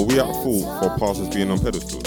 are we at fault for pastors being on pedestals?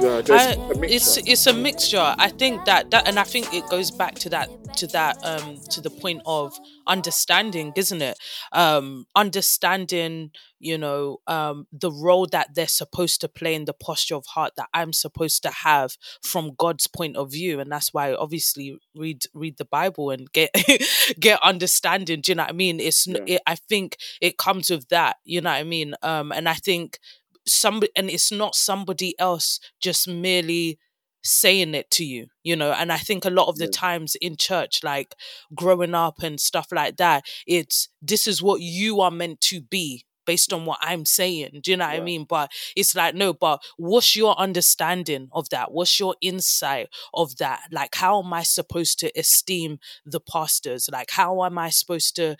Yeah, I, a it's it's a mixture. I think that that, and I think it goes back to that to that um to the point of understanding, isn't it? Um, understanding, you know, um, the role that they're supposed to play in the posture of heart that I'm supposed to have from God's point of view, and that's why I obviously read read the Bible and get get understanding. Do you know what I mean? It's Yeah. it, I think it comes with that. You know what I mean? Um, and I think somebody and it's not somebody else just merely saying it to you you know and i think a lot of the Yeah. times in church like growing up and stuff like that it's this is what you are meant to be based on what i'm saying do you know what i mean? But it's like no but what's your understanding of that? What's your insight of that? Like how am i supposed to esteem the pastors? Like how am i supposed to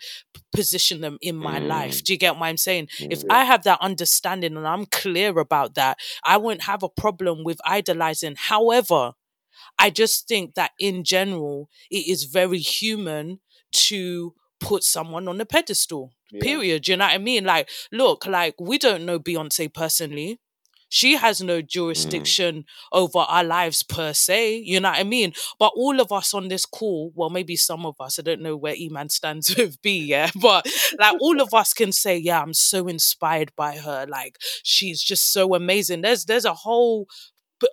position them in my life? Mm. Do you get what i'm saying? If Yeah. I have that understanding and I'm clear about that, I won't have a problem with idolizing. However, I just think that in general, it is very human to put someone on a pedestal. Yeah. Period. You know what I mean? Like, look, like we don't know Beyonce personally. She has no mm. jurisdiction over our lives per se. You know what I mean? But all of us on this call, well, maybe some of us, I don't know where Eman stands with B, yeah. But like all of us can say, yeah, I'm so inspired by her. Like she's just so amazing. There's there's a whole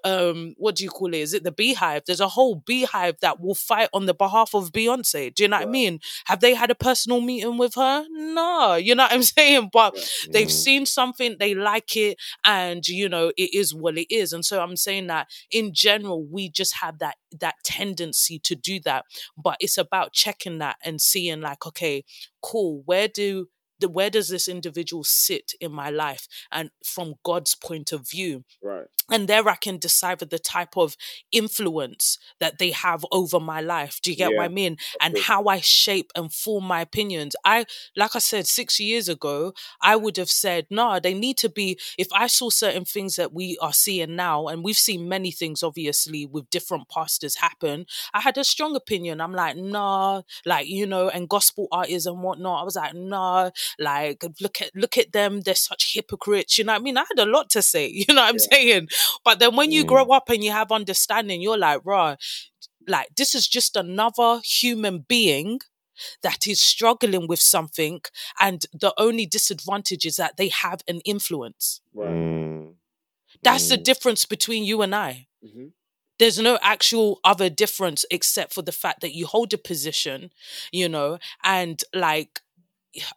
um what do you call it? Is it the beehive? There's a whole beehive that will fight on the behalf of Beyonce. Do you know what I mean? Have they had a personal meeting with her? No, you know what I'm saying? But Right. they've Mm. seen something, they like it, and you know, it is what it is. And so I'm saying that in general, we just have that that tendency to do that. But it's about checking that and seeing like, okay, cool, where do the where does this individual sit in my life and from God's point of view? Right. and there I can decipher the type of influence that they have over my life. Do you get what I mean? And how I shape and form my opinions. I, like I said, six years ago, I would have said, no, they need to be. If I saw certain things that we are seeing now, and we've seen many things, obviously, with different pastors happen, I had a strong opinion. I'm like, nah, like you know, and gospel artists and whatnot. I was like, nah, like look at look at them, they're such hypocrites. You know what I mean? I had a lot to say. You know what I'm Yeah. saying? But then when you Mm. grow up and you have understanding, you're like, raw, like this is just another human being that is struggling with something, and the only disadvantage is that they have an influence. Right. Mm. That's the Mm. difference between you and I. Mhm. There's no actual other difference except for the fact that you hold a position, you know, and like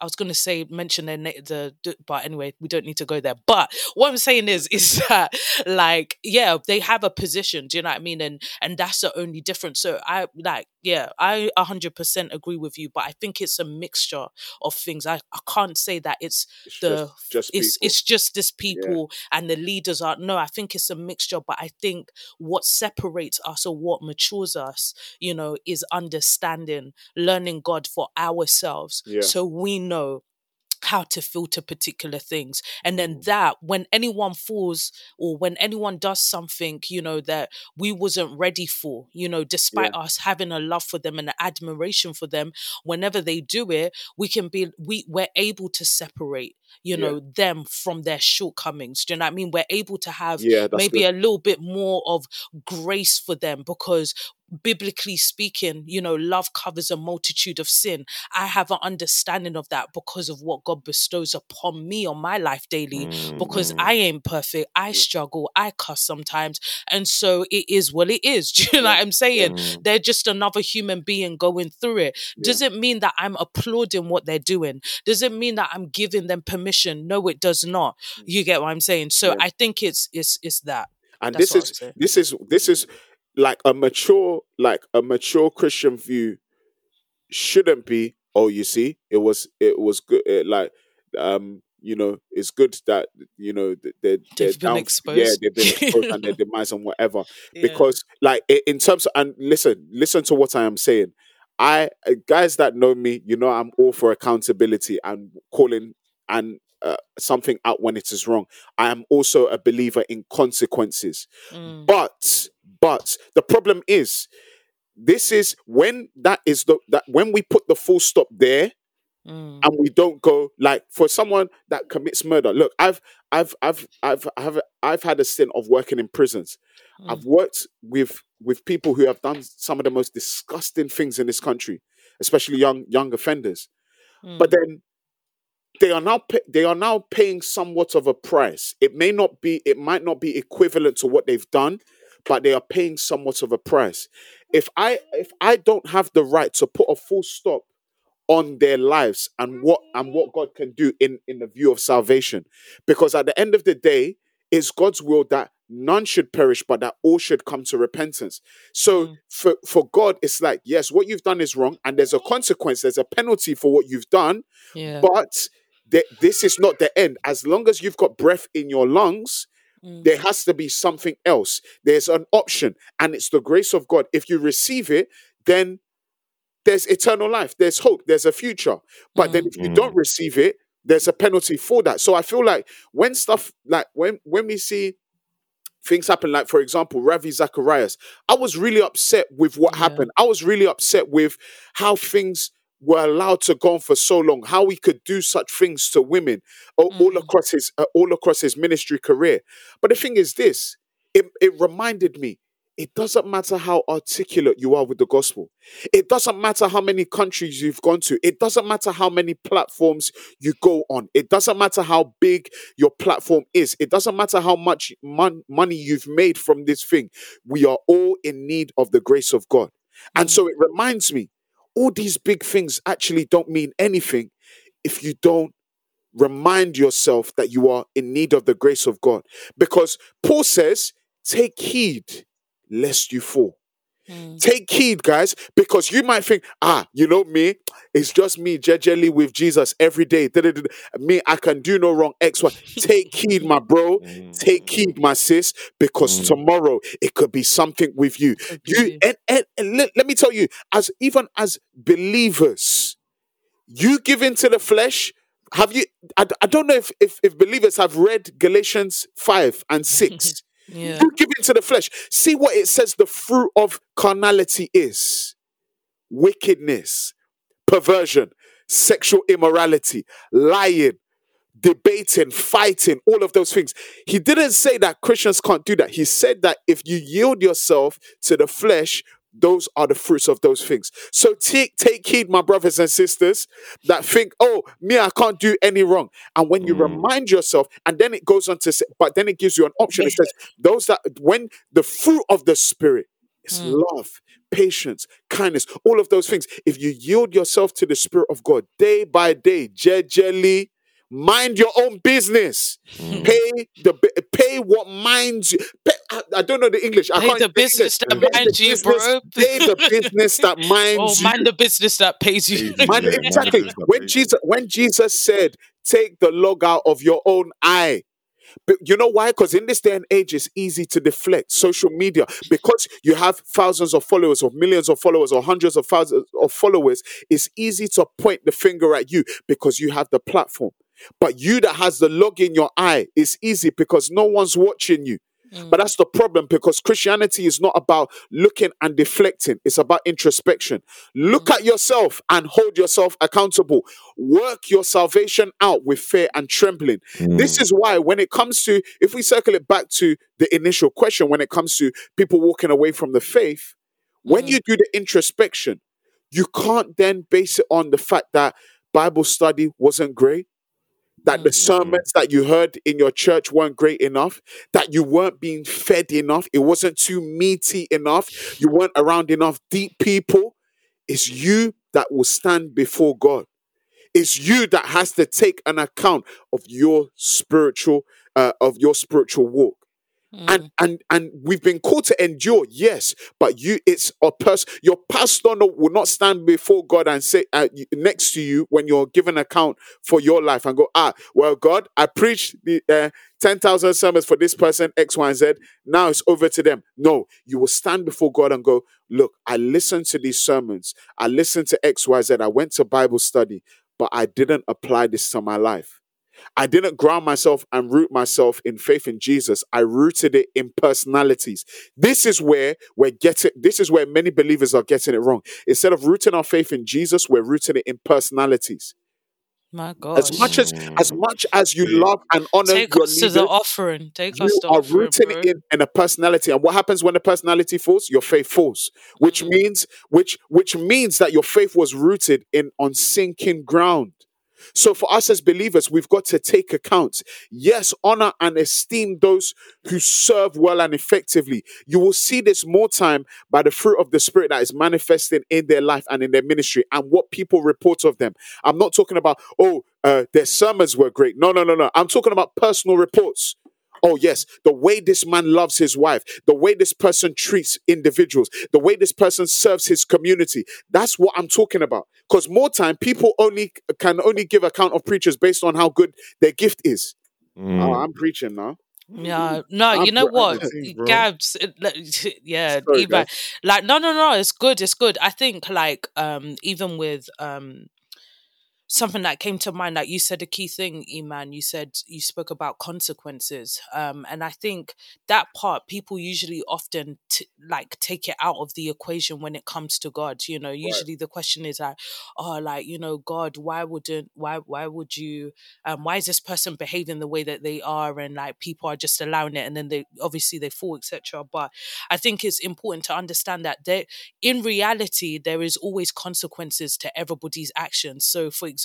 I was gonna say mention their na- the but anyway we don't need to go there. But what I'm saying is is that like yeah they have a position. Do you know what I mean? And and that's the only difference. So I like yeah I a hundred percent agree with you. But I think it's a mixture of things. I I can't say that it's It's the just, just it's people. it's just this people and the leaders are no i think it's a mixture but i think what separates us or what matures us you know is understanding learning god for ourselves Yeah. so we know how to filter particular things and then Mm. that when anyone falls or when anyone does something you know that we wasn't ready for you know despite us having a love for them and an admiration for them whenever they do it we can be we we're able to separate you Yeah. know them from their shortcomings do you know what i mean we're able to have yeah, maybe good. a little bit more of grace for them because biblically speaking you know love covers a multitude of sin. I have an understanding of that because of what god bestows upon me on my life daily because Mm. i ain't perfect i struggle i cuss sometimes and so it is what it is. Do you know what i'm saying? Mm. they're just another human being going through it. Yeah. does it mean that i'm applauding what they're doing. Does it mean that i'm giving them permission. No it does not. You get what i'm saying? So Yeah. i think it's it's it's that. And that's this is this is this is like a mature like a mature christian view shouldn't be oh you see it was it was good it, like um you know it's good that you know they're, they're They've been down, yeah they've been exposed and their demise and whatever. Yeah. because like in terms of, and listen listen to what i am saying. I uh, guys that know me you know i'm all for accountability and calling and uh, something out when it is wrong i am also a believer in consequences Mm. but but the problem is this is when that is the that when we put the full stop there Mm. and we don't go like for someone that commits murder. Look, I've I've I've I've I've I've had a stint of working in prisons. Mm. I've worked with with people who have done some of the most disgusting things in this country, especially young young offenders. But Mm. then they are now pay, they are now paying somewhat of a price. It may not be it might not be equivalent to what they've done, but they are paying somewhat of a price. If I if I don't have the right to put a full stop on their lives and what and what God can do in in the view of salvation, because at the end of the day, it's God's will that none should perish, but that all should come to repentance. So Mm. for for God, it's like yes, what you've done is wrong, and there's a consequence, there's a penalty for what you've done yeah. but th- this is not the end. As long as you've got breath in your lungs, Mm. there has to be something else. There's an option, and it's the grace of God. If you receive it, then there's eternal life, there's hope, there's a future. But then Mm. if you don't receive it, there's a penalty for that. So I feel like when stuff like when when we see things happen, like for example, Ravi Zacharias, I was really upset with what Yeah. happened. I was really upset with how things were allowed to go on for so long, how he could do such things to women all, all Mm. across his uh, all across his ministry career. But the thing is this, it, it reminded me it doesn't matter how articulate you are with the gospel. It doesn't matter how many countries you've gone to. It doesn't matter how many platforms you go on. It doesn't matter how big your platform is. It doesn't matter how much mon- money you've made from this thing. We are all in need of the grace of God. And Mm. so it reminds me all these big things actually don't mean anything if you don't remind yourself that you are in need of the grace of God. Because Paul says, take heed lest you fall. Mm. Take heed, guys, because you might think, ah, you know me, it's just me, jejely with Jesus every day. Da-da-da-da. Me, I can do no wrong. X, Y. Take heed, my bro. Take heed, my sis, because Mm. tomorrow it could be something with you. Could You and, and, and let, let me tell you, as even as believers, you give into the flesh. Have you? I, I don't know if, if if believers have read Galatians five and six. Yeah. You give into the flesh. See what it says. The fruit of carnality is wickedness, perversion, sexual immorality, lying, debating, fighting, all of those things. He didn't say that Christians can't do that. He said that if you yield yourself to the flesh, those are the fruits of those things. So take take heed, my brothers and sisters, that think, oh, me, I can't do any wrong. And when you Mm. remind yourself, and then it goes on to say, but then it gives you an option. It says, those that when the fruit of the spirit is Mm. love, patience, kindness, all of those things. If you yield yourself to the Spirit of God day by day, jejely, mind your own business. Mm. Pay the pay what minds you. Pay, I, I don't know the English. I Pay can't the English. business that Pay minds you, business- bro. Pay the business that Oh, minds you. mind the business that pays you. Mind- exactly. the business that When. Jesus when Jesus said, "Take the log out of your own eye." But you know why? Because in this day and age, it's easy to deflect social media because you have thousands of followers, or millions of followers, or hundreds of thousands of followers. It's easy to point the finger at you because you have the platform. But you that has the log in your eye, it's easy because no one's watching you. Mm. But that's the problem because Christianity is not about looking and deflecting, it's about introspection. Look at yourself and hold yourself accountable. Work your salvation out with fear and trembling. This Mm. is why, when it comes to, if we circle it back to the initial question, when it comes to people walking away from the faith, when Mhm. you do the introspection, you can't then base it on the fact that Bible study wasn't great, that the Mm. sermons that you heard in your church weren't great enough, that you weren't being fed enough, it wasn't too meaty enough, you weren't around enough deep people. It's you that will stand before God. It's you that has to take an account of your spiritual uh, of your spiritual walk Mm. and and and we've been called to endure yes but you it's a person your pastor no- will not stand before god and say uh, next to you when you're given account for your life and go ah well god i preached the uh, 10,000 sermons for this person x y and z. Now it's over to them. No you will stand before god and go look i listened to these sermons. I listened to x y z. I went to bible study but i didn't apply this to my life I didn't ground myself and root myself in faith in Jesus. I rooted it in personalities. This is where we're getting, this is where many believers are getting it wrong. Instead of rooting our faith in Jesus, we're rooting it in personalities. My God. As much as as much as you love and honor Take your us to the offering. Take us you to are offering, rooted bro. in, in a personality and what happens when a personality falls your faith falls which Mm. means which which means that your faith was rooted in on sinking ground so for us as believers we've got to take account. Yes honor and esteem those who serve well and effectively. You will see this more time by the fruit of the spirit that is manifesting in their life and in their ministry and what people report of them. I'm not talking about oh uh, their sermons were great. No no no no. I'm talking about personal reports Oh, yes, the way this man loves his wife, the way this person treats individuals, the way this person serves his community. That's what I'm talking about. Because more time, people only can only give account of preachers based on how good their gift is. Oh, Mm. I'm preaching now. Yeah, no, I'm you know pre- what, preaching. Gabs, yeah, Sorry, even like no, no, no, it's good, it's good. I think like um even with um something that came to mind, like you said, a key thing, Iman. You said you spoke about consequences, um, and I think that part people usually often t- like take it out of the equation when it comes to God. You know, usually the question is like, oh, like you know, God, why wouldn't why why would you um, why is this person behaving the way that they are and like people are just allowing it and then they obviously they fall etc but i think it's important to understand that there in reality there is always consequences to everybody's actions so for example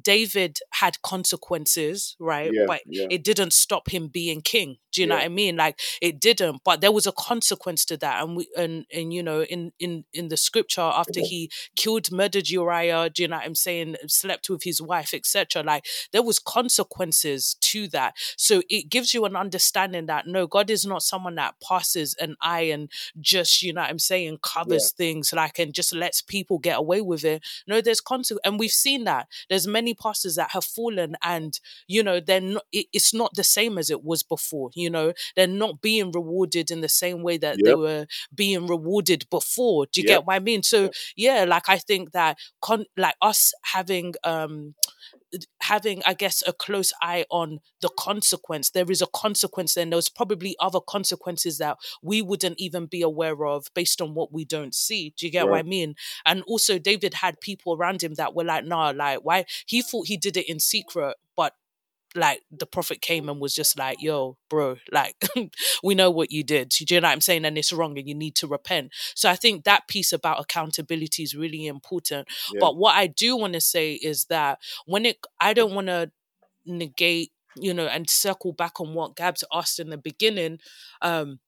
david had consequences right? Yeah, but yeah. it didn't stop him being king. Do you know Yeah. what i mean? Like it didn't but there was a consequence to that. And we and and you know in in in the scripture after he killed murdered uriah do you know what i'm saying? Slept with his wife etc like there was consequences to that. So it gives you an understanding that no god is not someone that passes an eye and just you know what i'm saying covers things like and just lets people get away with it. No there's consequences and we've seen that there's many pastors that have fallen and you know they're not it, it's not the same as it was before you know? They're not being rewarded in the same way that they were being rewarded before do you Yep. get what i mean? So yeah like i think that con- like us having um having i guess a close eye on the consequence there is a consequence and there's probably other consequences that we wouldn't even be aware of based on what we don't see. Do you get what i mean? And also david had people around him that were like nah like why? He thought he did it in secret like the prophet came and was just like, yo, bro, like we know what you did. Do you know what I'm saying? And it's wrong and you need to repent. So I think that piece about accountability is really important. Yeah. But what I do want to say is that when it I don't want to negate you know and circle back on what gabs asked in the beginning um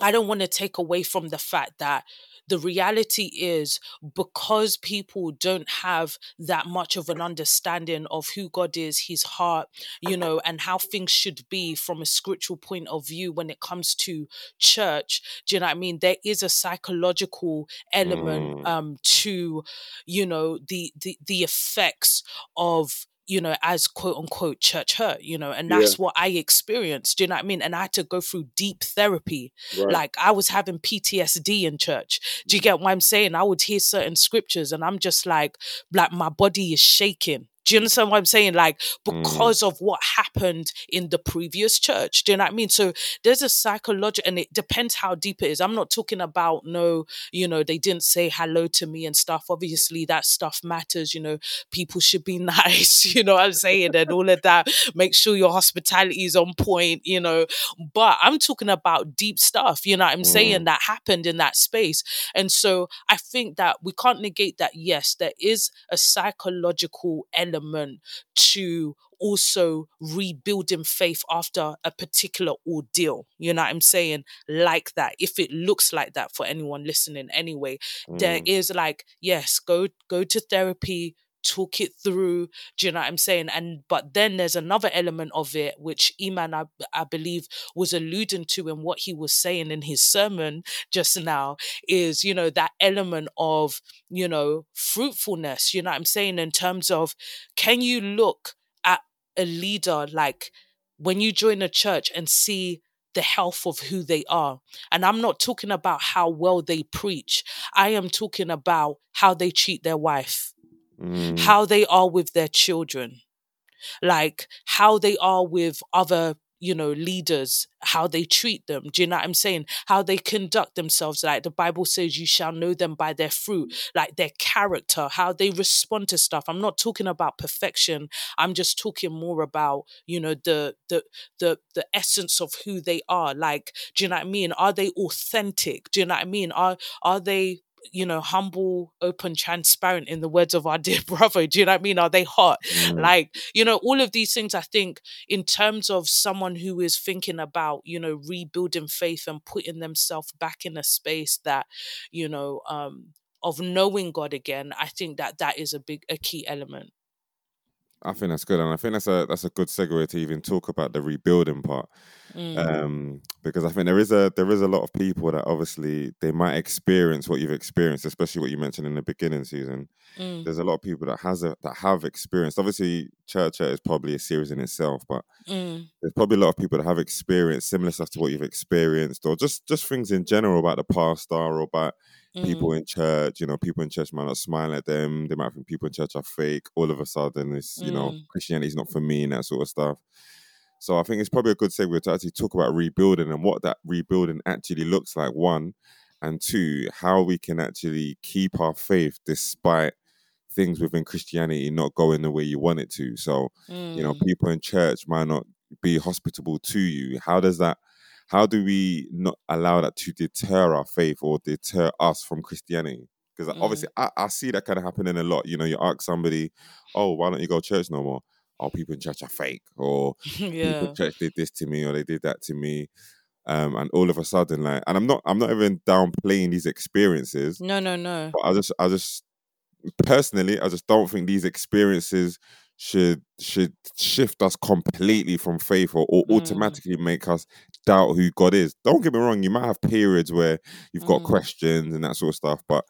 i don't want to take away from the fact that the reality is because people don't have that much of an understanding of who God is, his heart, you know, and how things should be from a spiritual point of view when it comes to church. Do you know what I mean? There is a psychological element Mm. um to, you know, the the the effects of you know, as quote unquote church hurt, you know, and Yeah. that's what I experienced. Do you know what I mean? And I had to go through deep therapy Right. like I was having PTSD in church. Do you mm. get what I'm saying? I would hear certain scriptures and I'm just like, like my body is shaking. Do you understand what I'm saying? Like mm. because of what happened in the previous church. Do you know what I mean? So there's a psychological, and it depends how deep it is. I'm not talking about no, you know, they didn't say hello to me and stuff. Obviously, that stuff matters. You know, people should be nice. You know what I'm saying, and all of that. Make sure your hospitality is on point. You know, but I'm talking about deep stuff, you know what I'm saying, mm. that happened in that space. And so I think that we can't negate that, yes, there is a psychological element to also rebuilding faith after a particular ordeal. You know what I'm saying? Like that. If it looks like that for anyone listening anyway, there Mm. is like, yes, go go to therapy, talk it through do you know what i'm saying and but then there's another element of it which iman I, I believe was alluding to in what he was saying in his sermon just now is you know that element of you know fruitfulness you know what i'm saying in terms of can you look at a leader like when you join a church and see the health of who they are. And I'm not talking about how well they preach. I am talking about how they treat their wife, Mm. how they are with their children, like how they are with other you know leaders how they treat them. Do you know what i'm saying? How they conduct themselves. Like the bible says you shall know them by their fruit like their character how they respond to stuff. I'm not talking about perfection. I'm just talking more about you know the the the the essence of who they are. Like do you know what i mean? Are they authentic? Do you know what i mean? Are are they you know, humble, open, transparent in the words of our dear brother. Do you know what I mean? Are they hot? Mm. Like, you know, all of these things, I think, in terms of someone who is thinking about, you know, rebuilding faith and putting themselves back in a space that, you know, um, of knowing God again, I think that that is a big, a key element. I think that's good, and I think that's a that's a good segue to even talk about the rebuilding part, Mm, um, because I think there is a there is a lot of people that obviously they might experience what you've experienced, especially what you mentioned in the beginning season. mm, There's a lot of people that has a, that have experienced. Obviously, church is probably a series in itself, but mm, there's probably a lot of people that have experienced similar stuff to what you've experienced, or just just things in general about the pastor or about mm, people in church. You know, people in church might not smile at them. They might think people in church are fake. All of a sudden, it's you know Mm. Christianity is not for me and that sort of stuff. So I think it's probably a good segue to actually talk about rebuilding and what that rebuilding actually looks like. One, and two, how we can actually keep our faith despite things within Christianity not going the way you want it to. So you know, mm, people in church might not be hospitable to you. How does that? How do we not allow that to deter our faith or deter us from Christianity? Because mm, obviously, I, I see that kind of happening a lot. You know, you ask somebody, "Oh, why don't you go to church no more?" Oh, people in church are fake, or people in church did this to me, or they did that to me. Um, and all of a sudden, like, and I'm not, I'm not even downplaying these experiences, No, no, no. but I just, I just personally, I just don't think these experiences should should shift us completely from faith or, or Mm, automatically make us doubt who God is. Don't get me wrong, you might have periods where you've got mm, questions and that sort of stuff, but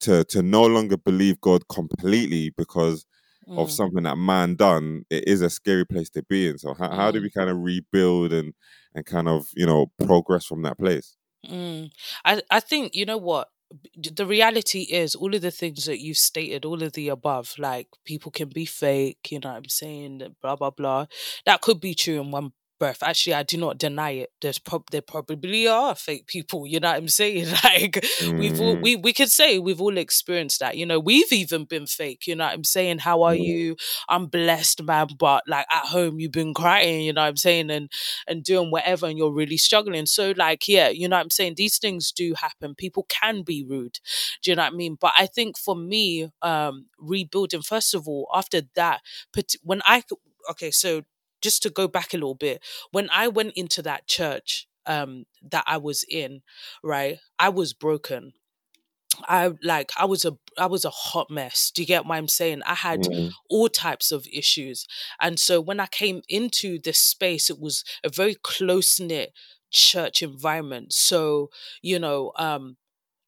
to to no longer believe God completely because of mm, something that man done, it is a scary place to be in. So how, how do mm. we kind of rebuild and and kind of, you know, progress from that place? Mm. I I think you know what the reality is all of the things that you've stated, all of the above, like people can be fake, you know what I'm saying, blah blah blah. That could be true in one breath. Actually, I do not deny it. There's prob there probably are fake people, you know what I'm saying? Like we've all Mm, we we could say we've all experienced that. You know, we've even been fake, you know what I'm saying? How are mm, you? I'm blessed, man, but like at home you've been crying, you know what I'm saying? And and doing whatever and you're really struggling. So like, yeah, you know what I'm saying? These things do happen. People can be rude. Do you know what I mean? But I think for me, um, rebuilding, first of all, after that, pat- when I okay, so just to go back a little bit, when I went into that church um that I was in, right, I was broken. I like I was a I was a hot mess. Do you get what I'm saying? I had mm, all types of issues. And so when I came into this space, it was a very close knit church environment. So, you know, um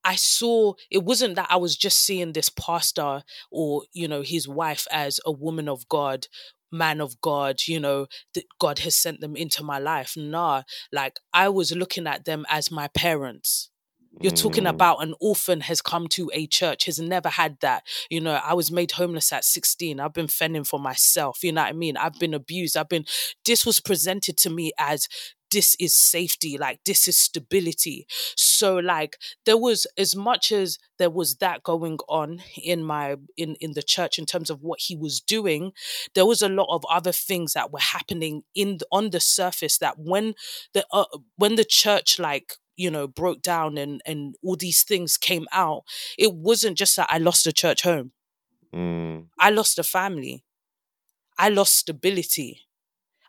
I saw it wasn't that I was just seeing this pastor or, you know, his wife as a woman of God, man of God, you know, that God has sent them into my life. Nah, like I was looking at them as my parents you're talking mm, about an orphan has come to a church, has never had that. You know, I was made homeless at 16. I've been fending for myself. You know what I mean? I've been abused. I've been, this was presented to me as this is safety, like this is stability. So, like, there was as much as there was that going on in my in in the church in terms of what he was doing there was a lot of other things that were happening in on the surface that when the uh, when the church like you know broke down and and all these things came out it wasn't just that i lost a church home. Mm, i lost a family. I lost stability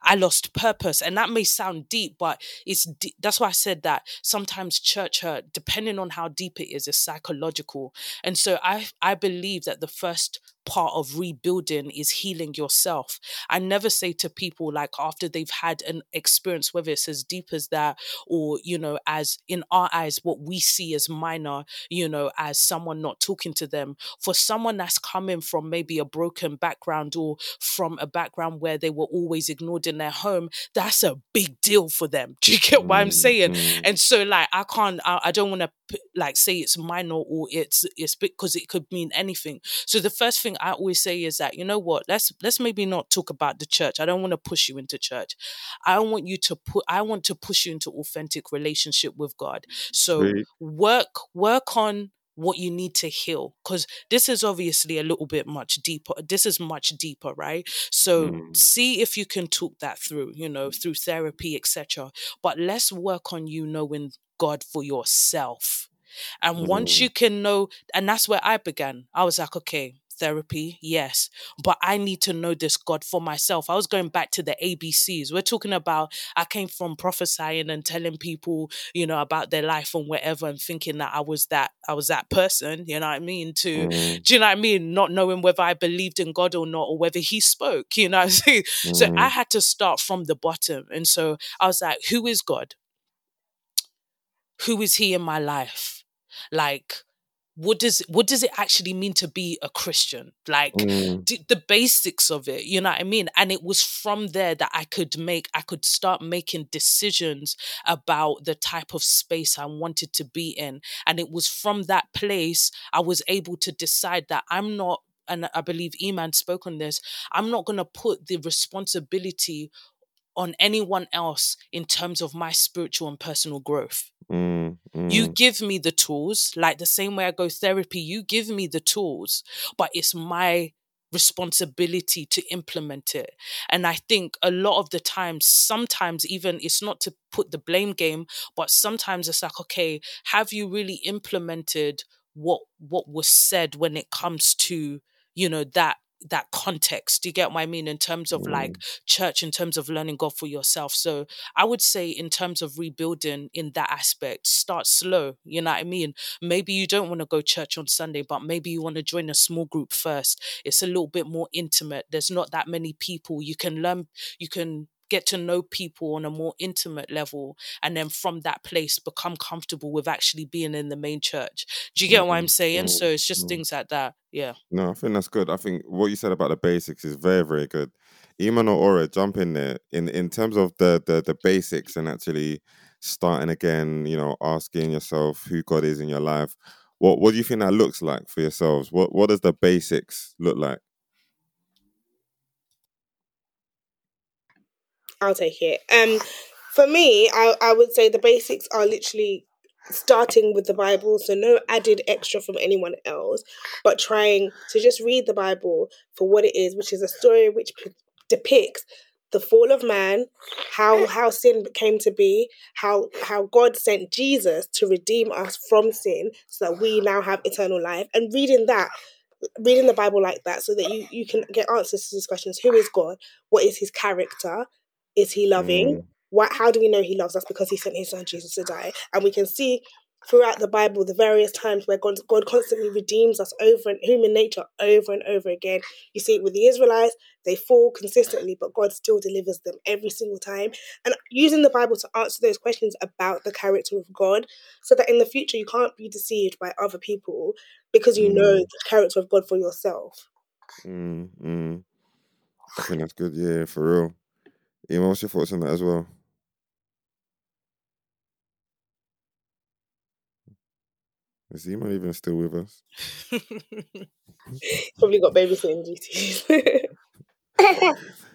I lost purpose, and that may sound deep, but it's de- that's why I said that sometimes church hurt, depending on how deep it is, is psychological. And so I I believe that the first part of rebuilding is healing yourself. I never say to people like after they've had an experience, whether it's as deep as that, or you know, as in our eyes, what we see as minor, you know, as someone not talking to them. For someone that's coming from maybe a broken background or from a background where they were always ignored in their home, that's a big deal for them. Do you get what I'm saying? mm, And so, like, I can't, I, I don't want to like say it's minor or it's it's because it could mean anything. So the first thing I always say is that you know what? Let's let's maybe not talk about the church. I don't want to push you into church. I want you to put. I want to push you into authentic relationship with God. So Sweet. work work on what you need to heal because this is obviously a little bit much deeper this is much deeper right so Mm. see if you can talk that through you know through therapy etc but let's work on you knowing god for yourself and once Mm. you can know and that's where i began i was like okay therapy yes but i need to know this god for myself i was going back to the abcs we're talking about i came from prophesying and telling people you know about their life and whatever and thinking that i was that i was that person you know what i mean to Mm. do you know what i mean not knowing whether i believed in god or not or whether he spoke you know saying? so Mm. i had to start from the bottom and so i was like who is god who is he in my life like what does what does it actually mean to be a christian? Like Mm. d- the basics of it you know what i mean? And it was from there that i could make i could start making decisions about the type of space i wanted to be in. And it was from that place i was able to decide that i'm not and i believe eman spoke on this i'm not going to put the responsibility on anyone else in terms of my spiritual and personal growth Mm. you Mm. give me the tools, like the same way I go therapy, you give me the tools, but it's my responsibility to implement it. And I think a lot of the times, sometimes even it's not to put the blame game, but sometimes it's like, okay, have you really implemented what what was said when it comes to, you know, that that context do you get what i mean in terms of like mm. church in terms of learning god for yourself so I would say, in terms of rebuilding in that aspect, start slow. You know what I mean? Maybe you don't want to go church on Sunday, but maybe you want to join a small group first. It's a little bit more intimate. There's not that many people. You can learn, you can get to know people on a more intimate level. And then from that place, become comfortable with actually being in the main church. Do you get what I'm saying? Mm. So it's just Mm. things like that. Yeah. No, I think that's good. I think what you said about the basics is very, very good. Iman or Aura, jump in there in in terms of the the the basics and actually starting again. You know, asking yourself who God is in your life. What what do you think that looks like for yourselves? What what does the basics look like? I'll take it. Um, for me, I, I would say the basics are literally starting with the Bible, so no added extra from anyone else, but trying to just read the Bible for what it is, which is a story which p- depicts the fall of man, how how sin came to be, how how God sent Jesus to redeem us from sin, so that we now have eternal life, and reading that. Reading the Bible like that, so that you, you can get answers to these questions: Who is God? What is His character? Is He loving? Mm, why, how do we know he loves us? Because he sent his son Jesus to die. And we can see throughout the Bible the various times where God, God constantly redeems us over and human nature over and over again. You see it with the Israelites, they fall consistently, but God still delivers them every single time. And using the Bible to answer those questions about the character of God, so that in the future you can't be deceived by other people because you know Mm. the character of God for yourself. mm, mm. I think that's good. Yeah, for real. Iman, what's your thoughts on that as well? Is Iman even still with us? Probably got babysitting duties.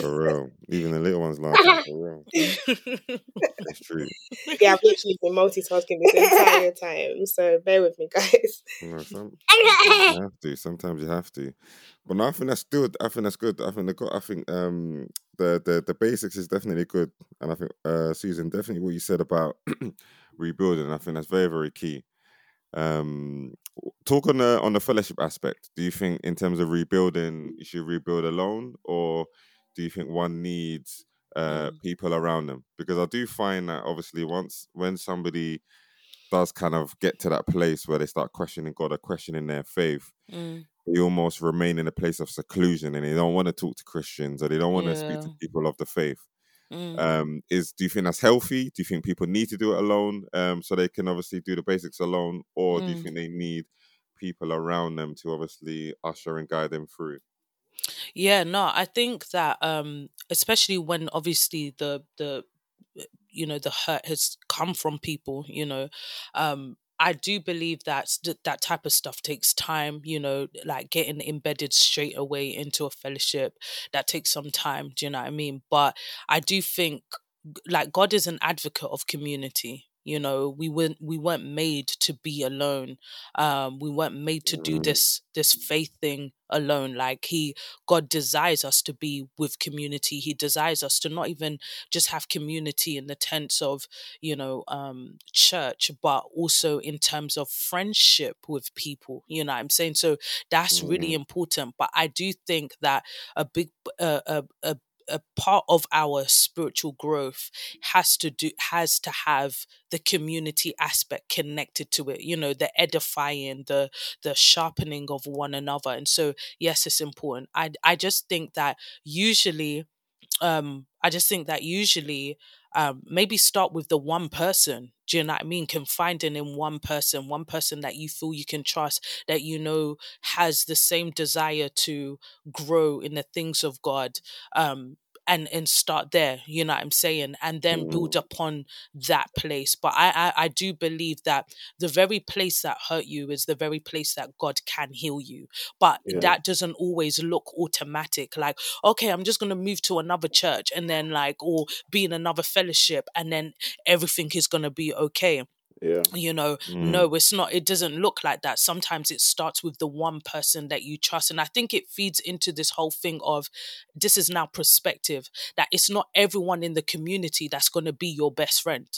For real. Even the little ones laughing. For real. It's true. yeah, I've literally been multitasking this entire time, so bear with me, guys. Know, some, sometimes you have to. Sometimes you have to. But no, I think that's good. I think that's good. I think the I think um the the the basics is definitely good, and I think uh Susan definitely what you said about rebuilding. I think that's very very key. Um, talk on the on the fellowship aspect. Do you think in terms of rebuilding, you should rebuild alone, or do you think one needs uh Mm. people around them? Because I do find that obviously once when somebody does kind of get to that place where they start questioning God or questioning their faith, Mm, they almost remain in a place of seclusion and they don't want to talk to Christians or they don't want to speak to people of the faith. mm. Um, is do you think that's healthy? Do you think people need to do it alone um, so they can obviously do the basics alone, or do you Mm. think they need people around them to obviously usher and guide them through? Yeah, no, I think that um especially when obviously the the uh, you know the hurt has come from people, you know, um I do believe that that type of stuff takes time, you know, like getting embedded straight away into a fellowship. That takes some time, do you know what I mean? But I do think like God is an advocate of community you know we weren't we weren't made to be alone um we weren't made to do Mm, this this faith thing alone like he god desires us to be with community he desires us to not even just have community in the tense of you know um church but also in terms of friendship with people you know what i'm saying? So that's really mm, important but i do think that a big uh, a, a a part of our spiritual growth has to do has to have the community aspect connected to it you know the edifying the the sharpening of one another. And so yes it's important. I i just think that usually um i just think that usually um maybe start with the one person do you know what i mean? Confiding in one person one person that you feel you can trust that you know has the same desire to grow in the things of god um and and start there you know what i'm saying and then build mm, upon that place. But I, I i do believe that the very place that hurt you is the very place that god can heal you. But yeah. that doesn't always look automatic like okay i'm just going to move to another church and then like or be in another fellowship and then everything is going to be okay Yeah. you know Mm. no it's not it doesn't look like that sometimes it starts with the one person that you trust and i think it feeds into this whole thing of this is now perspective that it's not everyone in the community that's going to be your best friend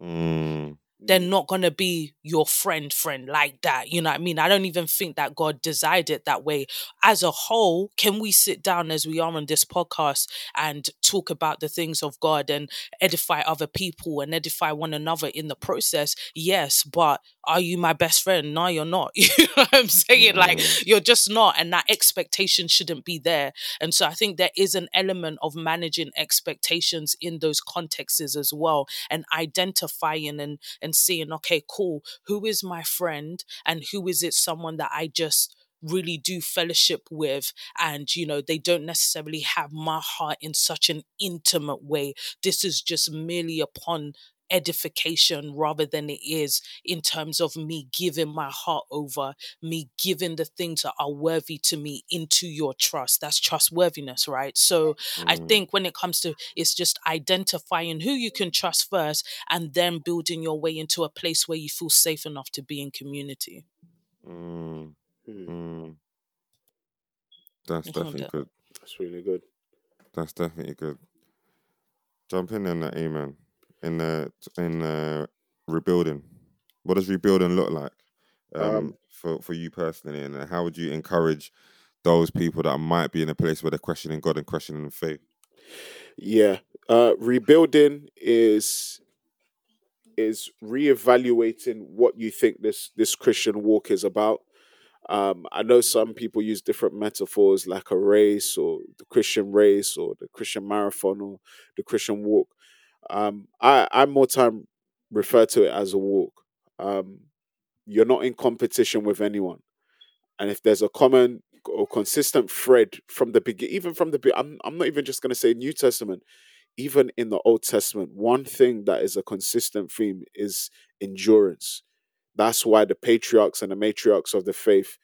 Mm. They're not going to be your friend friend like that you know what i mean? I don't even think that god designed it that way. As a whole can we sit down as we are on this podcast and talk about the things of god and edify other people and edify one another in the process? Yes but are you my best friend? No you're not. You know what i'm saying? Like mm, you're just not and that expectation shouldn't be there. And so i think there is an element of managing expectations in those contexts as well and identifying and and seeing okay cool who is my friend and who is it someone that i just really do fellowship with? And you know they don't necessarily have my heart in such an intimate way. This is just merely upon edification rather than it is in terms of me giving my heart over me giving the things that are worthy to me into your trust that's trustworthiness right so I Mm. think when it comes to it's just identifying who you can trust first and then building your way into a place where you feel safe enough to be in community. Mm. mm. Mm. That's I definitely good. That's really good. That's definitely good. Jump in on that, Iman. In the in the rebuilding, what does rebuilding look like um, Um, for for you personally, and how would you encourage those people that might be in a place where they're questioning God and questioning faith? yeah. Uh, rebuilding is is reevaluating what you think this this Christian walk is about. Um, I know some people use different metaphors like a race or the Christian race or the Christian marathon or the Christian walk. Um, I, I more time refer to it as a walk. Um, you're not in competition with anyone. And if there's a common or consistent thread from the beginning, even from the I'm, I'm not even just going to say New Testament, even in the Old Testament, one thing that is a consistent theme is endurance. That's why the patriarchs and the matriarchs of the faith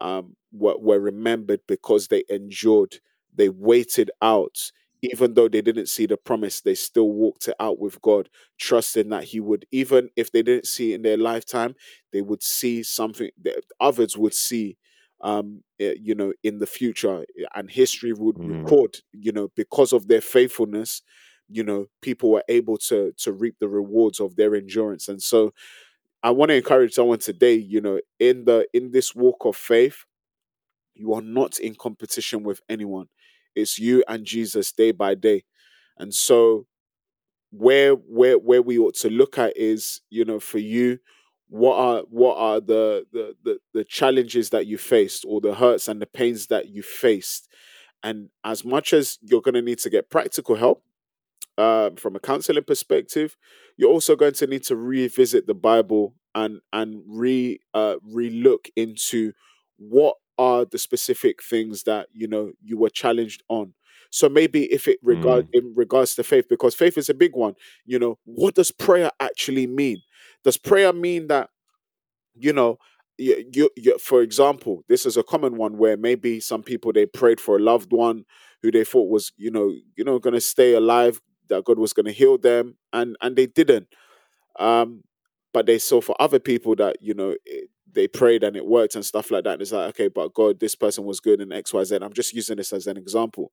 um, were, were remembered because they endured, they waited out. Even though they didn't see the promise, they still walked it out with God, trusting that He would, even if they didn't see it in their lifetime, they would see something that others would see, um, eh, you know, in the future. And history would Mm. record, you know, because of their faithfulness, you know, people were able to to reap the rewards of their endurance. And so I want to encourage someone today, you know, in the in this walk of faith, you are not in competition with anyone. It's you and Jesus day by day. And so where where where we ought to look at is, you know, for you, what are what are the the the, the challenges that you faced or the hurts and the pains that you faced? And as much as you're going to need to get practical help, um, from a counseling perspective, you're also going to need to revisit the Bible and and re uh, re-look into what are the specific things that you know you were challenged on. So maybe if it regard in regards to faith, because faith is a big one. You know, what does prayer actually mean? Does prayer mean that you know, you, you, you, for example, this is a common one where maybe some people they prayed for a loved one who they thought was, you know, you know, going to stay alive, that God was going to heal them, and and they didn't. Um, but they saw for other people that you know it, they prayed and it worked and stuff like that. And it's like, okay, but God, this person was good in X, Y, Z. I'm just using this as an example.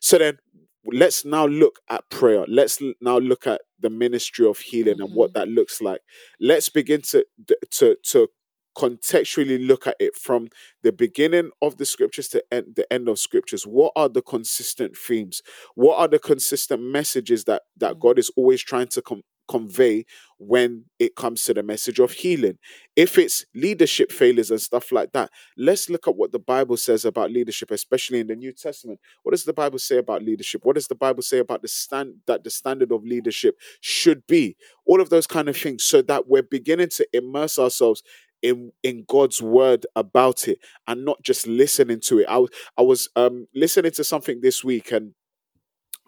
So then let's now look at prayer. Let's now look at the ministry of healing and what mm-hmm. that looks like. Let's begin to to to contextually look at it from the beginning of the scriptures to end, the end of scriptures what are the consistent themes what are the consistent messages that that mm. god is always trying to com- convey when it comes to the message of healing. If it's leadership failures and stuff like that let's look at what the bible says about leadership especially in the new testament. What does the bible say about leadership? What does the bible say about the stand that the standard of leadership should be? All of those kind of things so that we're beginning to immerse ourselves in in God's word about it and not just listening to it. I was I was um listening to something this week and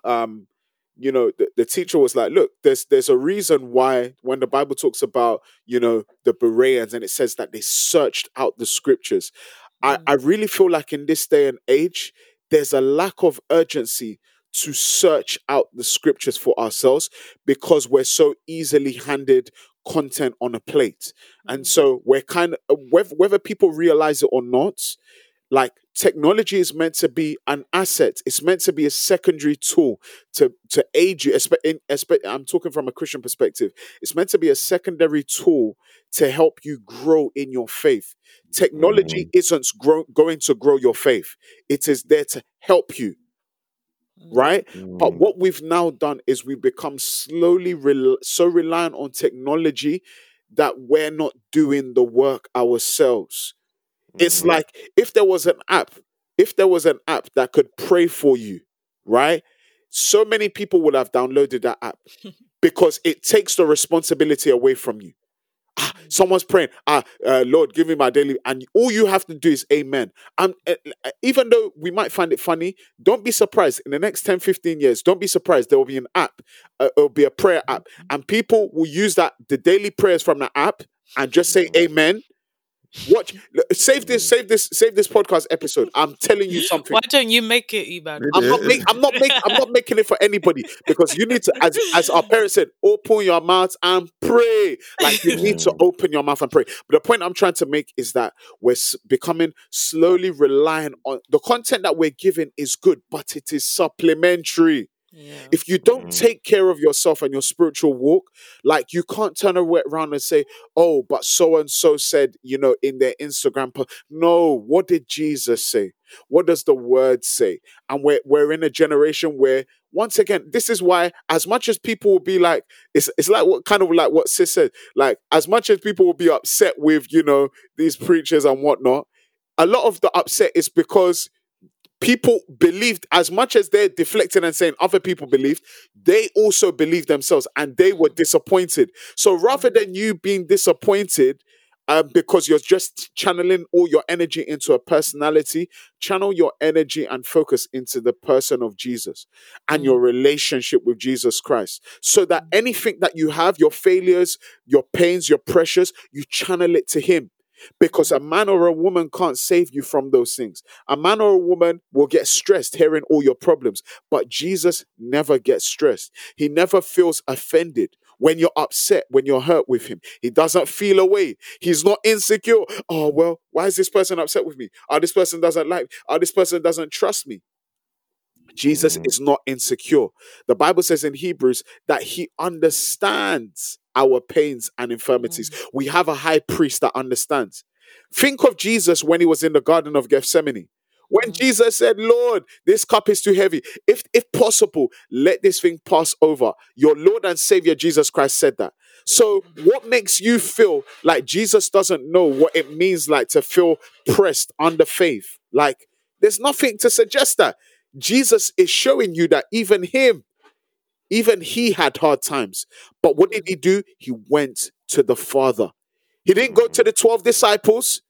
um you know the, the teacher was like look there's there's a reason why when the bible talks about you know the bereans and it says that they searched out the scriptures I, mm. I really feel like in this day and age there's a lack of urgency to search out the scriptures for ourselves because we're so easily handed content on a plate. And mm. so we're kind of whether, whether people realize it or not like technology is meant to be an asset. It's meant to be a secondary tool to to aid you espe- in, espe- i'm talking from a christian perspective. It's meant to be a secondary tool to help you grow in your faith. Technology isn't grow, going to grow your faith. It is there to help you right? But Mm. what we've now done is we've become slowly rel- so reliant on technology that we're not doing the work ourselves it's Mhm. like if there was an app, if there was an app that could pray for you, right? So many people would have downloaded that app because it takes the responsibility away from you. Ah, someone's praying, ah, uh, Lord, give me my daily, and all you have to do is amen. And uh, uh, even though we might find it funny, don't be surprised. In the next 10, 15 years, don't be surprised. There will be an app, uh, it'll be a prayer app, and people will use that, the daily prayers from the app, and just say amen. Watch, save this, save this, save this podcast episode. I'm telling you something. Why don't you make it, Iman? I'm not make, I'm not make, I'm not making it for anybody because you need to, as as our parents said, open your mouth and pray. Like you need to open your mouth and pray. But the point I'm trying to make is that we're becoming slowly reliant on the content that we're given is good, but it is supplementary. Yeah. If you don't Mhm. take care of yourself and your spiritual walk, like you can't turn awa- around and say, "Oh, but so and so said," you know, in their Instagram post. No, what did Jesus say? What does the Word say? And we're we're in a generation where, once again, this is why, as much as people will be like, it's it's like what kind of like what Sis said, like as much as people will be upset with, you know, these preachers and whatnot. A lot of the upset is because people believed as much as they're deflecting and saying other people believed they also believed themselves and they were disappointed. So rather than you being disappointed um, because you're just channeling all your energy into a personality channel your energy and focus into the person of jesus and your relationship with jesus christ. So that anything that you have your failures your pains your pressures you channel it to him because a man or a woman can't save you from those things. A man or a woman will get stressed hearing all your problems, but Jesus never gets stressed. He never feels offended when you're upset, when you're hurt with him. He doesn't feel away. He's not insecure. Oh, well, why is this person upset with me? Oh, this person doesn't like me. Oh, this person doesn't trust me. Jesus Mhm. is not insecure. The Bible says in Hebrews that he understands our pains and infirmities. We have a high priest that understands. Think of Jesus when he was in the Garden of Gethsemane. When Mhm. Jesus said, Lord, this cup is too heavy. If, if possible, let this thing pass over. Your Lord and Savior Jesus Christ said that. So, what makes you feel like Jesus doesn't know what it means like to feel pressed under faith? Like, there's nothing to suggest that. Jesus is showing you that even him, even he had hard times. But what did he do? He went to the Father. He didn't go to the 12 disciples.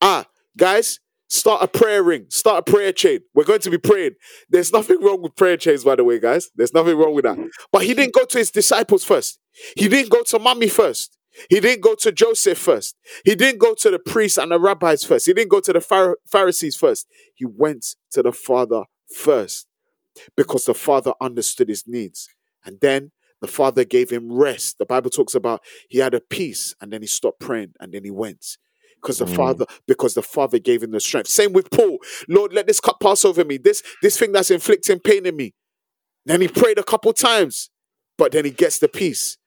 Ah, guys, start a prayer ring, start a prayer chain. We're going to be praying. There's nothing wrong with prayer chains, by the way, guys. There's nothing wrong with that. But he didn't go to his disciples first. He didn't go to mommy first. He didn't go to Joseph first. He didn't go to the priests and the rabbis first. He didn't go to the Pharisees first. He went to the Father first because the Father understood his needs. And then the Father gave him rest. The Bible talks about he had a peace and then he stopped praying and then he went. Because the Mm. Father, because the Father gave him the strength. Same with Paul. Lord, let this cup pass over me. This this thing that's inflicting pain in me. Then he prayed a couple times, but then he gets the peace.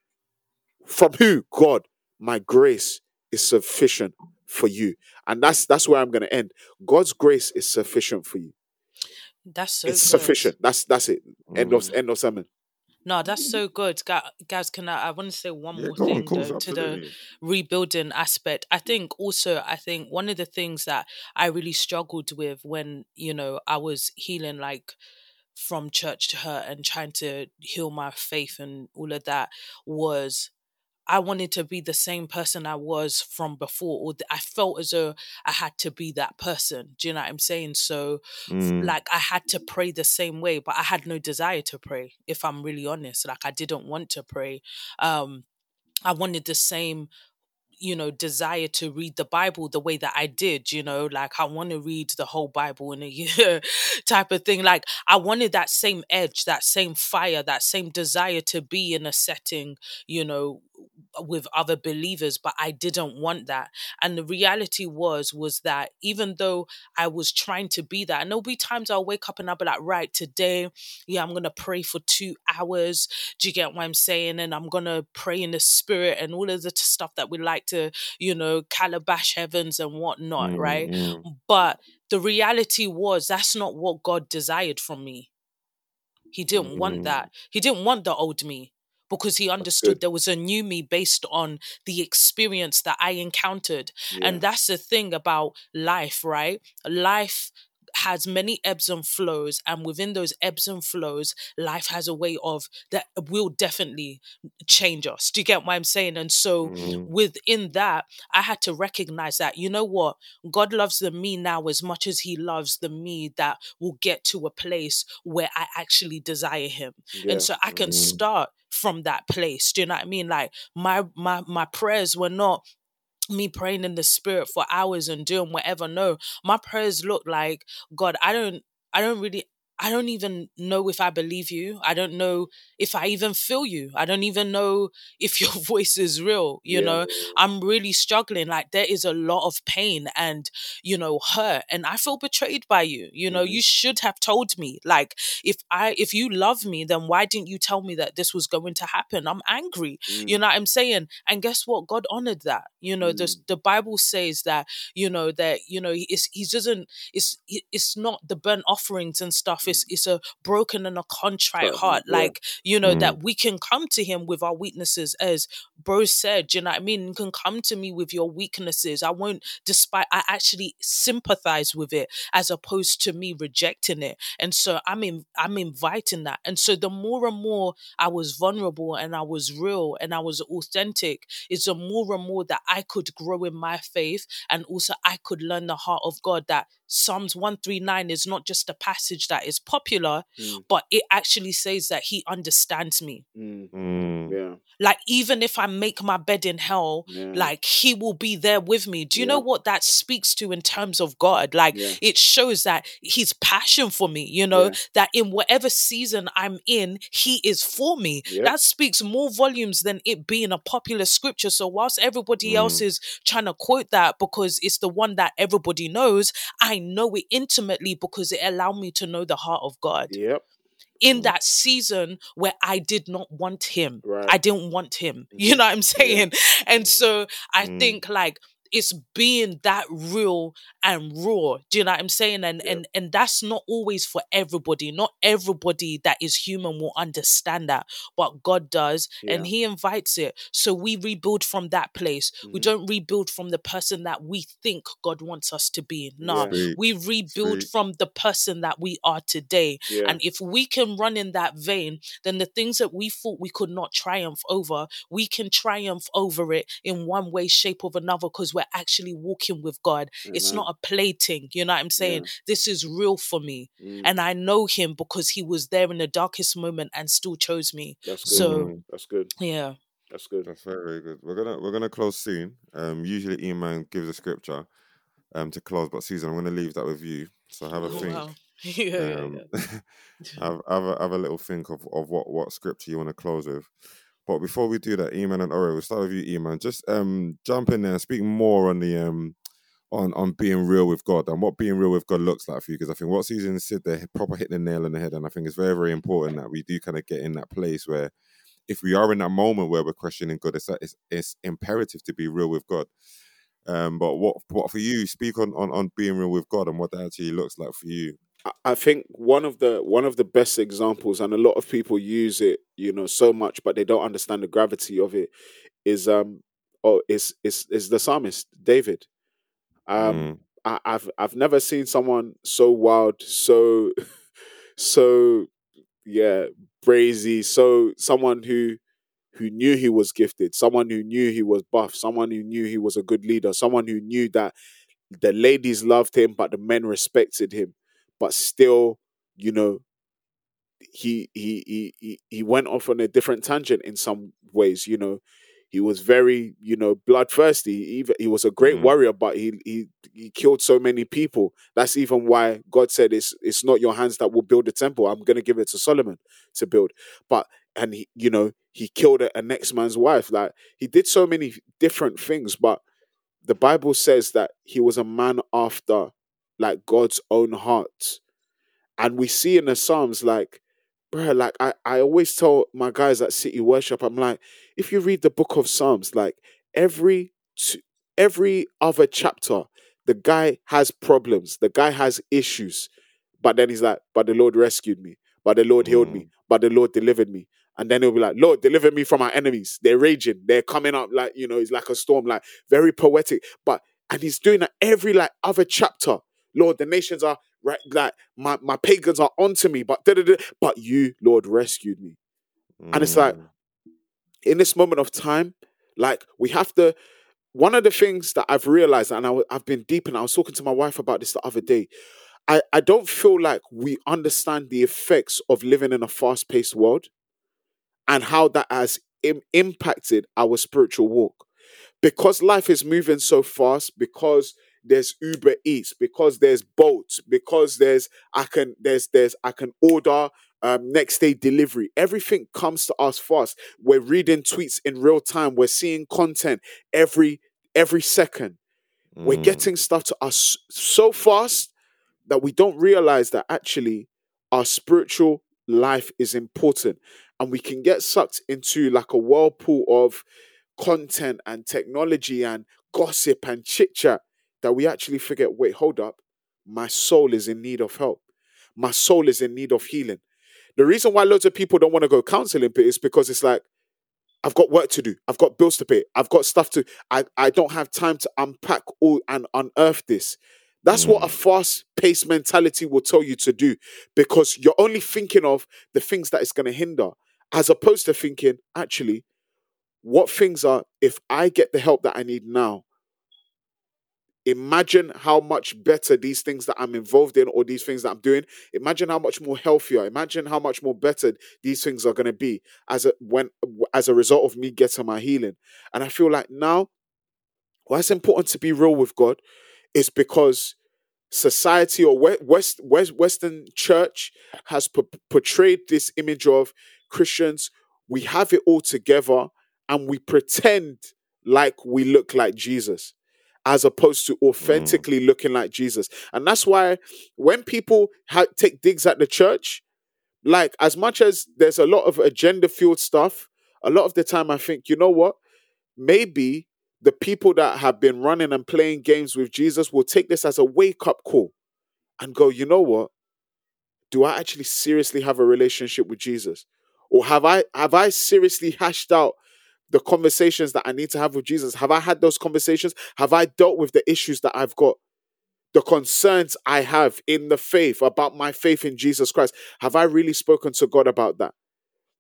From who? God. My grace is sufficient for you. And that's that's where I'm gonna end. God's grace is sufficient for you. That's so it's good. sufficient. That's that's it. End of Mm. end of sermon. No, that's so good, guys. Can I? I want to say one Yeah, more go on, thing course, though, to the rebuilding aspect. I think also, I think one of the things that I really struggled with when you know I was healing, like from church to hurt and trying to heal my faith and all of that, was I wanted to be the same person I was from before, or I felt as though I had to be that person. Do you know what I'm saying? So Mm. like I had to pray the same way, but I had no desire to pray, if I'm really honest. Like I didn't want to pray. Um I wanted the same you know desire to read the bible the way that i did you know like i want to read the whole bible in a year type of thing like i wanted that same edge that same fire that same desire to be in a setting you know with other believers but i didn't want that. And the reality was was that even though i was trying to be that and there'll be times i'll wake up and i'll be like right today yeah i'm gonna pray for two hours. Do you get what i'm saying? And i'm gonna pray in the spirit and all of the stuff that we like to you know calabash heavens and whatnot Mm, right but the reality was that's not what god desired from me. He didn't want Mm. that. He didn't want the old me because he understood there was a new me based on the experience that I encountered. Yeah. And that's the thing about life, right? Life has many ebbs and flows and within those ebbs and flows life has a way of that will definitely change us do you get what i'm saying and so Mm. within that i had to recognize that you know what god loves the me now as much as he loves the me that will get to a place where i actually desire him yeah. and so I can Mm. start from that place. Do you know what I mean? Like my my my prayers were not me praying in the spirit for hours and doing whatever. No, my prayers look like God. I don't. I don't really. I don't even know if I believe you. I don't know if I even feel you. I don't even know if your voice is real. You Yeah. know, I'm really struggling. Like there is a lot of pain and you know hurt, and I feel betrayed by you. You know, Mhm. you should have told me. Like if I if you love me, then why didn't you tell me that this was going to happen? I'm angry. Mm. You know what I'm saying? And guess what? God honored that. You know, the the Bible says that you know that you know he is he doesn't it's it's not the burnt offerings and stuff. It's it's a broken and a contrite Right, heart. yeah. Like you know Mm. that we can come to him with our weaknesses, as bro said. You know what I mean? You can come to me with your weaknesses. I won't despite. I actually sympathize with it as opposed to me rejecting it. And so I'm in, I'm inviting that. And so the more and more I was vulnerable and I was real and I was authentic, is the more and more that I could grow in my faith and also I could learn the heart of God that Psalms 139 is not just a passage that is popular, Mm. but it actually says that he understands me. Mm. Mm. Yeah. Like even if I make my bed in hell, Yeah. like he will be there with me. Do you know what that speaks to in terms of God? Like Yeah. it shows that his passion for me, you know, Yeah. that in whatever season I'm in, he is for me. Yep. That speaks more volumes than it being a popular scripture. So whilst everybody else Mm. is trying to quote that because it's the one that everybody knows, I know it intimately because it allowed me to know the heart of God Yep. in Mm. that season where I did not want him. Right. I didn't want him. You know what I'm saying? And so I Mm. think like it's being that real and raw. Do you know what I'm saying? And Yeah. and and that's not always for everybody. Not everybody that is human will understand that, but God does, and He invites it. So we rebuild from that place. We Mhm. don't rebuild from the person that we think God wants us to be. No, Yeah. We rebuild Sweet. from the person that we are today. Yeah. And if we can run in that vein, then the things that we thought we could not triumph over, we can triumph over it in one way, shape, or another because we're actually walking with God. It's not a plating. You know what I'm saying? Yeah. This is real for me. Mm. And I know Him because He was there in the darkest moment and still chose me. That's good. So. That's good. yeah. That's good. That's very, very good. We're gonna we're gonna close soon. Um, usually Iman gives a scripture um to close, but Susan, I'm gonna leave that with you. So have a Oh, think. wow. yeah, yeah, Um, yeah. have have a, have a little think of, of what what scripture you want to close with. But before we do that, Iman and Ore, we'll start with you, Iman. Just um jump in there and speak more on the um on on being real with God and what being real with God looks like for you. Because I think what Susan said there proper hit the nail on the head, and I think it's very very important that we do kind of get in that place where if we are in that moment where we're questioning God, it's it's, it's imperative to be real with God. Um, but what what for you? Speak on, on on being real with God and what that actually looks like for you. I- think one of the one of the best examples, and a lot of people use it, you know, so much, but they don't understand the gravity of it. Is um, oh, is is is the psalmist David. Um, Mm, I, I've I've never seen someone so wild, so so yeah, brazy, so someone who who knew he was gifted, someone who knew he was buff, someone who knew he was a good leader, someone who knew that the ladies loved him, but the men respected him, but still, you know, he he he he, he went off on a different tangent in some ways, you know. He was very, you know, bloodthirsty. He Even he was a great Mm. warrior, but he he he killed so many people. That's even why God said it's it's not your hands that will build the temple. I'm gonna give it to Solomon to build. But and he, you know, he killed a, a next man's wife. Like he did so many different things, but the Bible says that he was a man after like God's own heart. And we see in the Psalms, like, bro, like I, I always tell my guys at City Worship, I'm like, if you read the book of Psalms, like every t- every other chapter, the guy has problems, the guy has issues. But then he's like, but the Lord rescued me, but the Lord healed me, mm. but the Lord delivered me. And then he'll be like, Lord, deliver me from my enemies. They're raging. They're coming up like, you know, it's like a storm, like very poetic. But and he's doing that every like other chapter. Lord, the nations are right, like my, my pagans are onto me, but da-da-da, but you, Lord, rescued me. And it's like, mm, in this moment of time, like we have to. One of the things that I've realized, and I've been deep, and I was talking to my wife about this the other day. I, I don't feel like we understand the effects of living in a fast paced world and how that has Im- impacted our spiritual walk. Because life is moving so fast, because there's Uber Eats, because there's boats, because there's I can there's there's I can order um, next day delivery. Everything comes to us fast. We're reading tweets in real time. We're seeing content every every second. We're mm, getting stuff to us so fast that we don't realize that actually our spiritual life is important and we can get sucked into like a whirlpool of content and technology and gossip and chit chat that we actually forget wait hold up my soul is in need of help my soul is in need of healing the reason why loads of people don't want to go counseling is because it's like I've got work to do. I've got bills to pay. I've got stuff to. I, I don't have time to unpack all and unearth this. That's what a mm. fast paced mentality will tell you to do because you're only thinking of the things that it's going to hinder as opposed to thinking, actually, what things are, if I get the help that I need now, imagine how much better these things that I'm involved in or these things that I'm doing, imagine how much more healthier, imagine how much more better these things are going to be as a when as a result of me getting my healing. And I feel like now why it's important to be real with God is because society or West, West Western church has p- portrayed this image of Christians. We have it all together, and we pretend like we look like Jesus, as opposed to authentically looking like Jesus. And that's why when people ha- take digs at the church, like as much as there's a lot of agenda fueled stuff, a lot of the time I think, you know what? Maybe the people that have been running and playing games with Jesus will take this as a wake up call and go, you know what? Do I actually seriously have a relationship with Jesus? Or have I have I seriously hashed out the conversations that I need to have with Jesus? Have I had those conversations? Have I dealt with the issues that I've got? The concerns I have in the faith about my faith in Jesus Christ. Have I really spoken to God about that?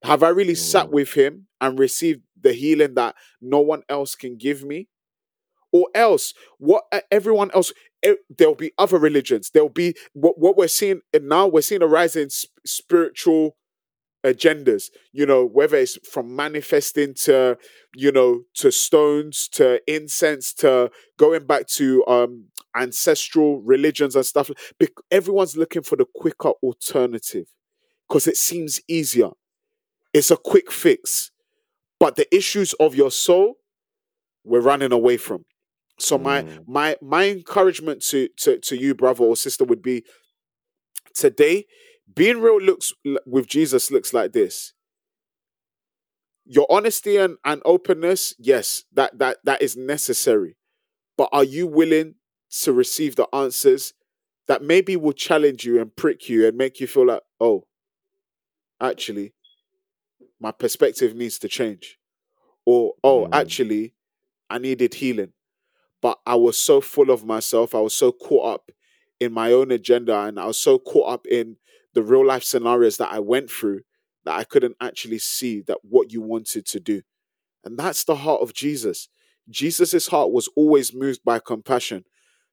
Have I really sat Mm. with him and received the healing that no one else can give me? Or else, what everyone else, there'll be other religions. There'll be what, what we're seeing and now. We're seeing a rise in sp- spiritual agendas you know whether it's from manifesting to you know to stones to incense to going back to um ancestral religions and stuff everyone's looking for the quicker alternative because it seems easier it's a quick fix but the issues of your soul we're running away from so my Mm. my my encouragement to to to you brother or sister would be today being real looks with jesus looks like this. Your honesty and, and openness yes that that that is necessary. But are you willing to receive the answers that maybe will challenge you and prick you and make you feel like oh actually my perspective needs to change. Or oh Mm. actually i needed healing. But i was so full of myself i was so caught up in my own agenda and i was so caught up in the real life scenarios that i went through that i couldn't actually see that what you wanted to do. And that's the heart of jesus. Jesus' heart was always moved by compassion.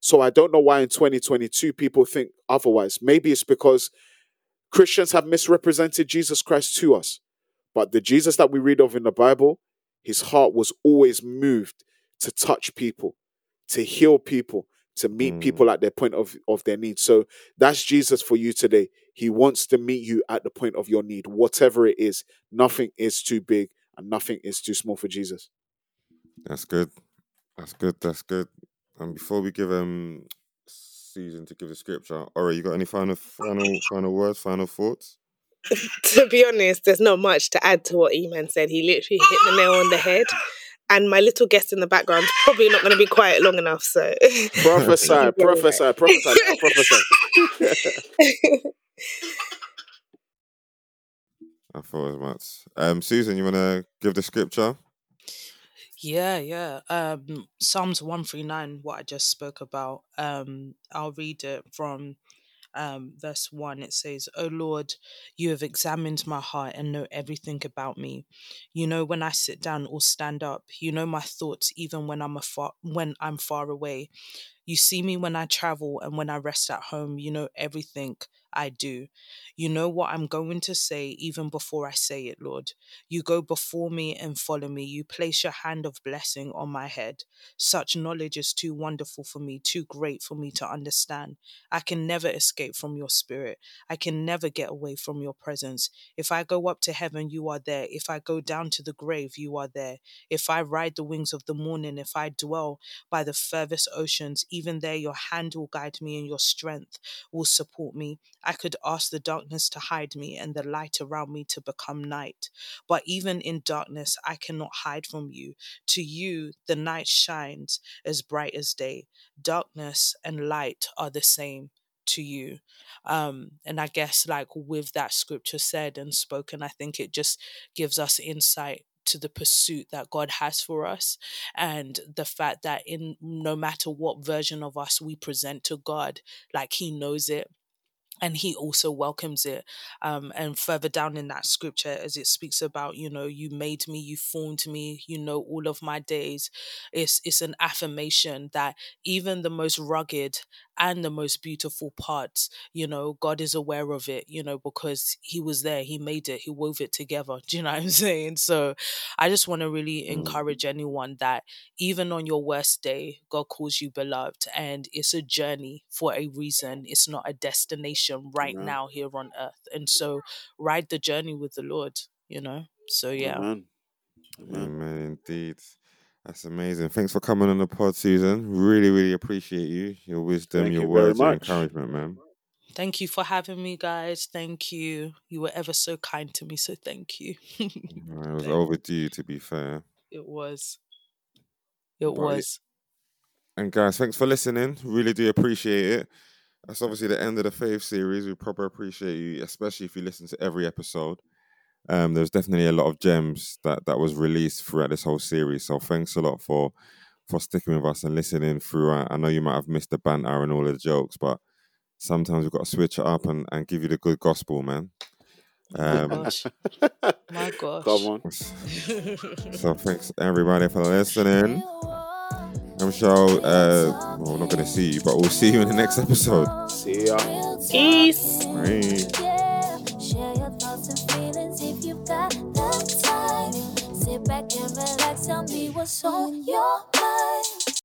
So i don't know why in 2022 people think otherwise. Maybe it's because christians have misrepresented jesus christ to us. But the jesus that we read of in the bible his heart was always moved to touch people to heal people to meet Mm. people at their point of, of their need. So that's jesus for you today he wants to meet you at the point of your need whatever it is nothing is too big and nothing is too small for jesus That's good. That's good. That's good. And before we give um season to give the scripture, Ori, you got any final final final words, final thoughts? to be honest, there's not much to add to what Iman said. He literally hit the nail on the head. And my little guest in the background is probably not going to be quiet long enough. So, prophesy prophesy prophesy let prophesy I thought as much. Um, Susan, you wanna give the scripture? Yeah, yeah. Um, Psalms 139, what I just spoke about. Um, I'll read it from um, verse 1. It says, O Lord, you have examined my heart and know everything about me. You know when I sit down or stand up. You know my thoughts even when I'm afar when I'm far away. You see me when I travel and when I rest at home. You know everything I do. You know what I'm going to say even before I say it, Lord. You go before me and follow me. You place your hand of blessing on my head. Such knowledge is too wonderful for me, too great for me to understand. I can never escape from your spirit. I can never get away from your presence. If I go up to heaven, you are there. If I go down to the grave, you are there. If I ride the wings of the morning, if I dwell by the furthest oceans, even there your hand will guide me and your strength will support me. I could ask the darkness to hide me and the light around me to become night. But even in darkness, I cannot hide from you. To you, the night shines as bright as day. Darkness and light are the same to you. Um, and I guess, like with that scripture said and spoken, I think it just gives us insight to the pursuit that God has for us and the fact that in no matter what version of us we present to God, like He knows it and he also welcomes it um, and further down in that scripture as it speaks about you know you made me you formed me you know all of my days. It's it's an affirmation that even the most rugged and the most beautiful parts you know god is aware of it you know because he was there he made it he wove it together do you know what i'm saying so i just want to really Mm. encourage anyone that even on your worst day god calls you beloved and it's a journey for a reason it's not a destination right Amen. now here on earth and so ride the journey with the lord you know so yeah Amen. Amen. Amen, indeed. That's amazing. Thanks for coming on the pod, Susan. Really, really appreciate you, your wisdom, Thank your you words, your encouragement, man. thank you for having me guys thank you you were ever so kind to me so thank you It was overdue, to be fair. it was it But yeah, was And guys, thanks for listening. Really do appreciate it. That's obviously the end of the Faith series. We proper appreciate you, especially if you listen to every episode. Um, there's definitely a lot of gems that that was released throughout this whole series. So thanks a lot for for sticking with us and listening throughout. I know you might have missed the banter and all of the jokes, but sometimes we've got to switch it up and, and give you the good gospel, man. my Um, gosh my gosh Come on. so thanks everybody for listening. I'm sure uh well, we're not gonna see you, but we'll see you in the next episode. See ya. Peace. Bye. Ever like, tell me what's on your mind.